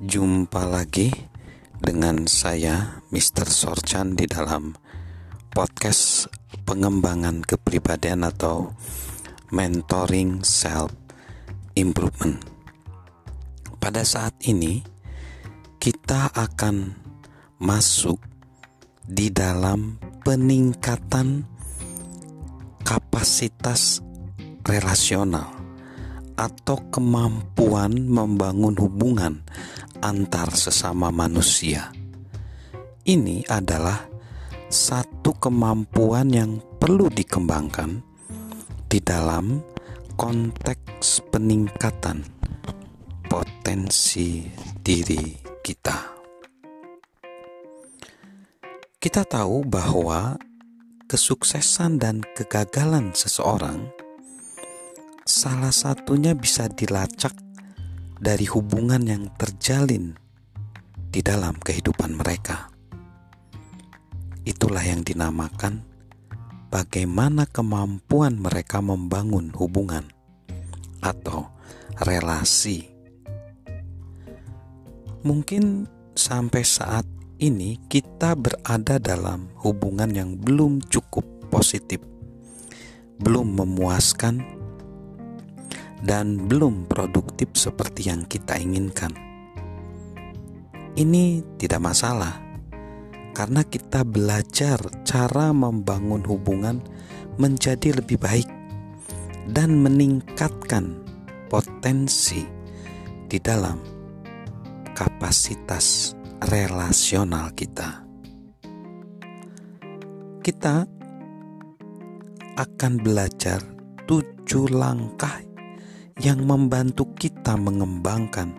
Jumpa lagi dengan saya Mr. Sorchan di dalam podcast pengembangan kepribadian atau mentoring self improvement. Pada saat ini kita akan masuk di dalam peningkatan kapasitas relasional atau kemampuan membangun hubungan antar sesama manusia. Ini adalah satu kemampuan yang perlu dikembangkan di dalam konteks peningkatan potensi diri kita. Kita tahu bahwa kesuksesan dan kegagalan seseorang salah satunya bisa dilacak dari hubungan yang terjalin di dalam kehidupan mereka. Itulah yang dinamakan bagaimana kemampuan mereka membangun hubungan atau relasi. Mungkin sampai saat ini kita berada dalam hubungan yang belum cukup positif, belum memuaskan dan belum produktif seperti yang kita inginkan. Ini tidak masalah, karena kita belajar cara membangun hubungan menjadi lebih baik dan meningkatkan potensi di dalam kapasitas relasional kita. Kita akan belajar tujuh langkah yang membantu kita mengembangkan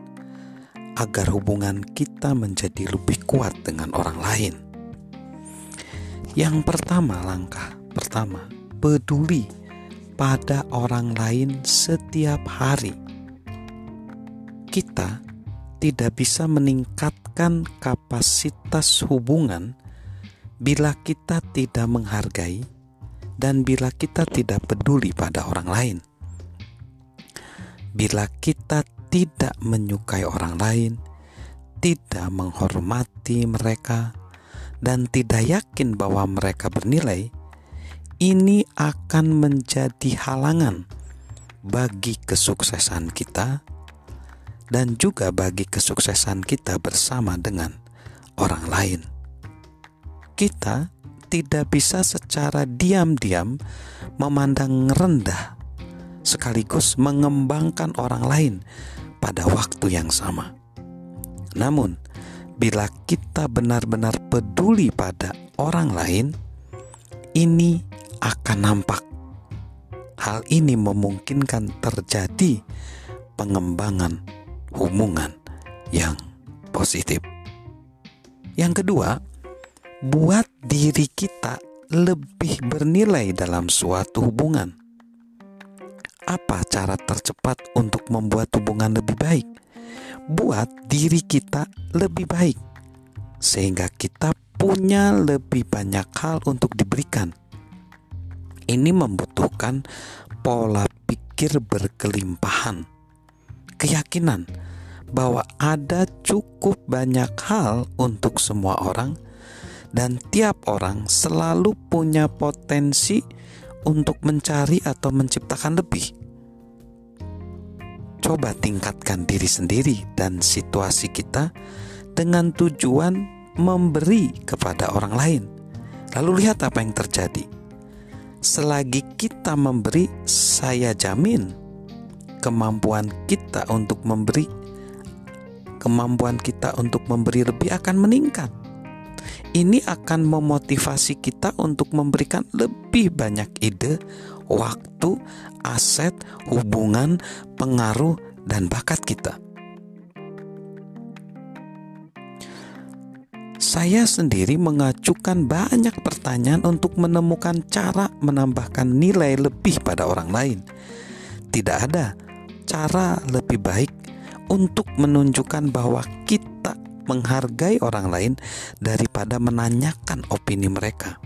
agar hubungan kita menjadi lebih kuat dengan orang lain. Yang pertama, langkah pertama, peduli pada orang lain setiap hari. Kita tidak bisa meningkatkan kapasitas hubungan bila kita tidak menghargai dan bila kita tidak peduli pada orang lain bila kita tidak menyukai orang lain, tidak menghormati mereka, dan tidak yakin bahwa mereka bernilai, ini akan menjadi halangan bagi kesuksesan kita dan juga bagi kesuksesan kita bersama dengan orang lain. Kita tidak bisa secara diam-diam memandang rendah sekaligus mengembangkan orang lain pada waktu yang sama. Namun, bila kita benar-benar peduli pada orang lain, ini akan nampak. Hal ini memungkinkan terjadi pengembangan hubungan yang positif. Yang kedua, buat diri kita lebih bernilai dalam suatu hubungan apa cara tercepat untuk membuat hubungan lebih baik? Buat diri kita lebih baik, sehingga kita punya lebih banyak hal untuk diberikan. Ini membutuhkan pola pikir berkelimpahan, keyakinan bahwa ada cukup banyak hal untuk semua orang, dan tiap orang selalu punya potensi untuk mencari atau menciptakan lebih coba tingkatkan diri sendiri dan situasi kita dengan tujuan memberi kepada orang lain. Lalu lihat apa yang terjadi. Selagi kita memberi, saya jamin kemampuan kita untuk memberi kemampuan kita untuk memberi lebih akan meningkat. Ini akan memotivasi kita untuk memberikan lebih banyak ide, waktu, aset, hubungan, pengaruh, dan bakat kita. Saya sendiri mengajukan banyak pertanyaan untuk menemukan cara menambahkan nilai lebih pada orang lain. Tidak ada cara lebih baik untuk menunjukkan bahwa kita menghargai orang lain daripada menanyakan opini mereka.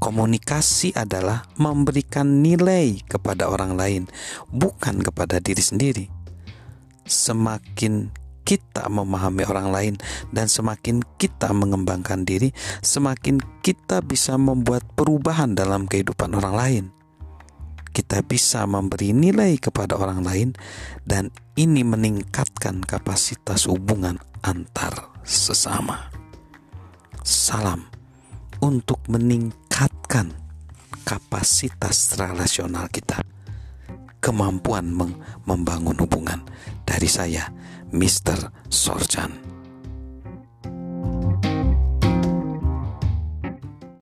Komunikasi adalah memberikan nilai kepada orang lain, bukan kepada diri sendiri. Semakin kita memahami orang lain dan semakin kita mengembangkan diri, semakin kita bisa membuat perubahan dalam kehidupan orang lain. Kita bisa memberi nilai kepada orang lain, dan ini meningkatkan kapasitas hubungan antar sesama. Salam untuk meningkatkan kapasitas relasional kita, kemampuan membangun hubungan dari saya Mr. Sorjan.